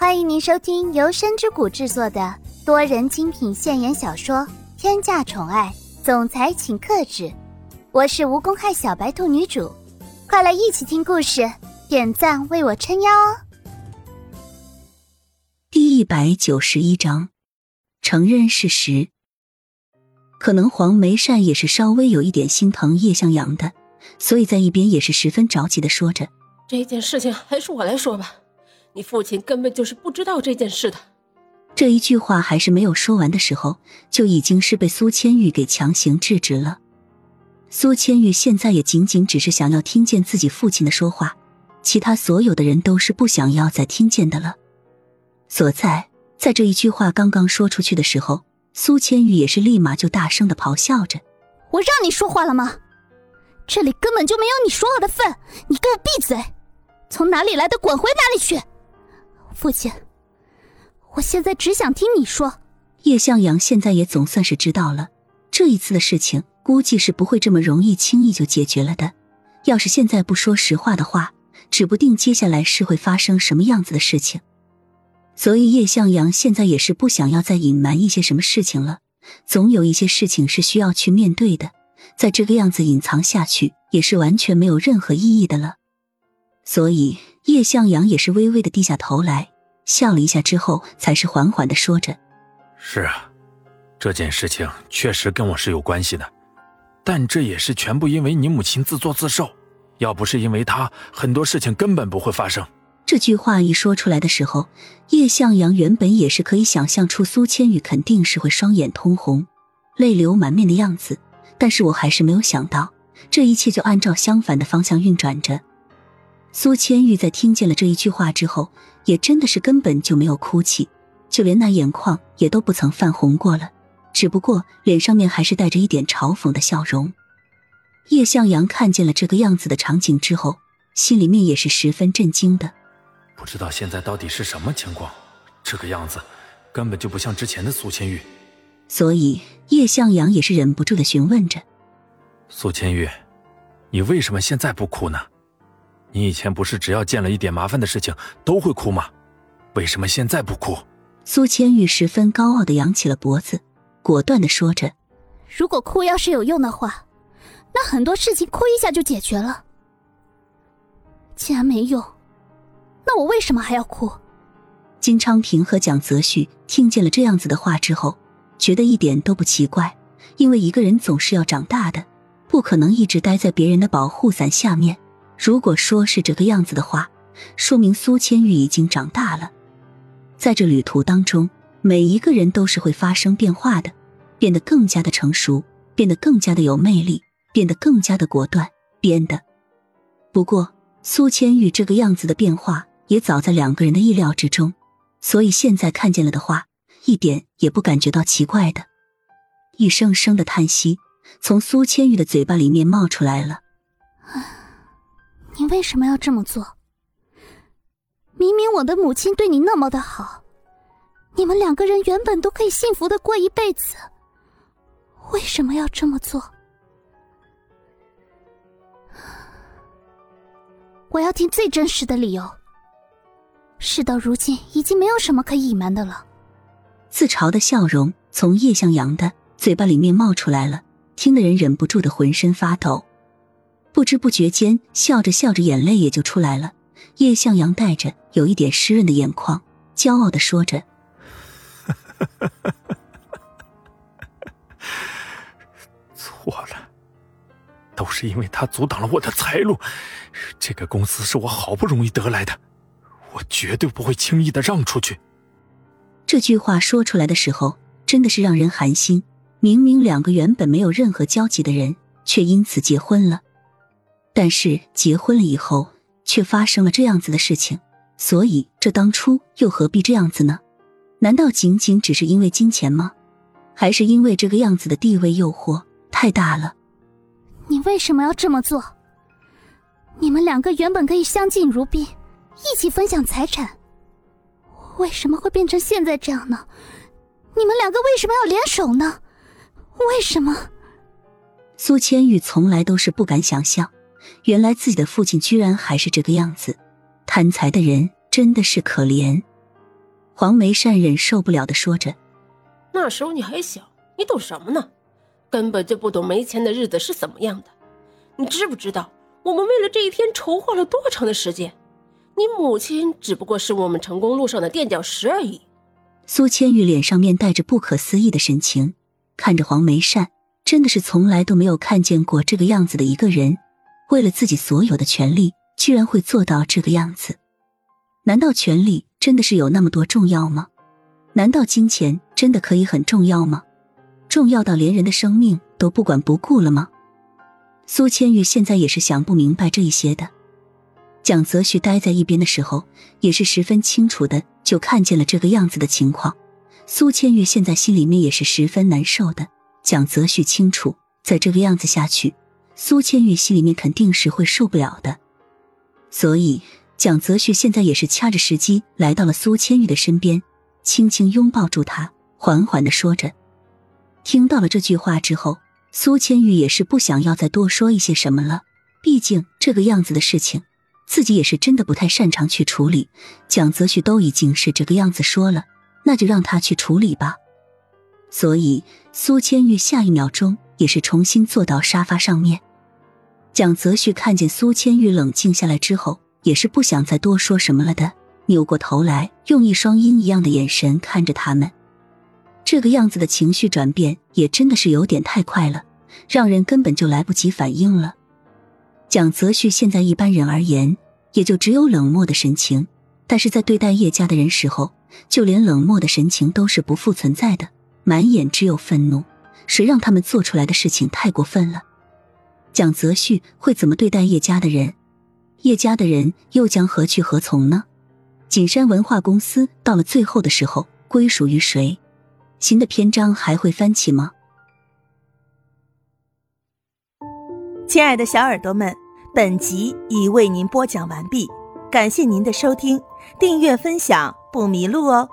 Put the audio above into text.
欢迎您收听由深之谷制作的多人精品现言小说《天价宠爱总裁请克制》，我是无公害小白兔女主，快来一起听故事，点赞为我撑腰哦！第一百九十一章，承认事实。可能黄梅善也是稍微有一点心疼叶向阳的，所以在一边也是十分着急的说着：“这件事情还是我来说吧，你父亲根本就是不知道这件事的。”这一句话还是没有说完的时候，就已经是被苏千玉给强行制止了。苏千玉现在也仅仅只是想要听见自己父亲的说话，其他所有的人都是不想要再听见的了。所在，在这一句话刚刚说出去的时候。苏千玉也是立马就大声的咆哮着：“我让你说话了吗？这里根本就没有你说话的份！你给我闭嘴！从哪里来的滚回哪里去！父亲，我现在只想听你说。”叶向阳现在也总算是知道了，这一次的事情估计是不会这么容易轻易就解决了的。要是现在不说实话的话，指不定接下来是会发生什么样子的事情。所以叶向阳现在也是不想要再隐瞒一些什么事情了，总有一些事情是需要去面对的，在这个样子隐藏下去也是完全没有任何意义的了。所以叶向阳也是微微的低下头来，笑了一下之后，才是缓缓的说着：“是啊，这件事情确实跟我是有关系的，但这也是全部因为你母亲自作自受，要不是因为她，很多事情根本不会发生。”这句话一说出来的时候，叶向阳原本也是可以想象出苏千羽肯定是会双眼通红、泪流满面的样子，但是我还是没有想到，这一切就按照相反的方向运转着。苏千玉在听见了这一句话之后，也真的是根本就没有哭泣，就连那眼眶也都不曾泛红过了，只不过脸上面还是带着一点嘲讽的笑容。叶向阳看见了这个样子的场景之后，心里面也是十分震惊的。不知道现在到底是什么情况，这个样子根本就不像之前的苏千玉。所以叶向阳也是忍不住的询问着：“苏千玉，你为什么现在不哭呢？你以前不是只要见了一点麻烦的事情都会哭吗？为什么现在不哭？”苏千玉十分高傲的扬起了脖子，果断的说着：“如果哭要是有用的话，那很多事情哭一下就解决了。既然没用。”那我为什么还要哭？金昌平和蒋泽旭听见了这样子的话之后，觉得一点都不奇怪，因为一个人总是要长大的，不可能一直待在别人的保护伞下面。如果说是这个样子的话，说明苏千玉已经长大了。在这旅途当中，每一个人都是会发生变化的，变得更加的成熟，变得更加的有魅力，变得更加的果断，变得。不过苏千玉这个样子的变化。也早在两个人的意料之中，所以现在看见了的话，一点也不感觉到奇怪的。一声声的叹息从苏千玉的嘴巴里面冒出来了。为什么要这么做？明明我的母亲对你那么的好，你们两个人原本都可以幸福的过一辈子，为什么要这么做？我要听最真实的理由。事到如今，已经没有什么可以隐瞒的了。自嘲的笑容从叶向阳的嘴巴里面冒出来了，听的人忍不住的浑身发抖。不知不觉间，笑着笑着，眼泪也就出来了。叶向阳带着有一点湿润的眼眶，骄傲的说着：“错了，都是因为他阻挡了我的财路。这个公司是我好不容易得来的。”我绝对不会轻易的让出去。这句话说出来的时候，真的是让人寒心。明明两个原本没有任何交集的人，却因此结婚了。但是结婚了以后，却发生了这样子的事情。所以这当初又何必这样子呢？难道仅仅只是因为金钱吗？还是因为这个样子的地位诱惑太大了？你为什么要这么做？你们两个原本可以相敬如宾。一起分享财产，为什么会变成现在这样呢？你们两个为什么要联手呢？为什么？苏千玉从来都是不敢想象，原来自己的父亲居然还是这个样子。贪财的人真的是可怜。黄梅善忍受不了的说着：“那时候你还小，你懂什么呢？根本就不懂没钱的日子是怎么样的。你知不知道，我们为了这一天筹划了多长的时间？你母亲只不过是我们成功路上的垫脚石而已。”苏千玉脸上面带着不可思议的神情，看着黄梅善，真的是从来都没有看见过这个样子的一个人。为了自己所有的权利，居然会做到这个样子？难道权力真的是有那么多重要吗？难道金钱真的可以很重要吗？重要到连人的生命都不管不顾了吗？苏千玉现在也是想不明白这一些的。蒋泽旭待在一边的时候，也是十分清楚的，就看见了这个样子的情况。苏千玉现在心里面也是十分难受的。蒋泽旭清楚，在这个样子下去，苏千玉心里面肯定是会受不了的。所以，蒋泽旭现在也是掐着时机来到了苏千玉的身边，轻轻拥抱住她，缓缓的说着。听到了这句话之后，苏千玉也是不想要再多说一些什么了。毕竟这个样子的事情。自己也是真的不太擅长去处理，蒋泽旭都已经是这个样子说了，那就让他去处理吧。所以苏千玉下一秒钟也是重新坐到沙发上面。蒋泽旭看见苏千玉冷静下来之后，也是不想再多说什么了的，扭过头来用一双鹰一样的眼神看着他们。这个样子的情绪转变也真的是有点太快了，让人根本就来不及反应了。蒋泽旭现在一般人而言，也就只有冷漠的神情；但是在对待叶家的人时候，就连冷漠的神情都是不复存在的，满眼只有愤怒。谁让他们做出来的事情太过分了？蒋泽旭会怎么对待叶家的人？叶家的人又将何去何从呢？景山文化公司到了最后的时候，归属于谁？新的篇章还会翻起吗？亲爱的小耳朵们，本集已为您播讲完毕，感谢您的收听，订阅分享不迷路哦。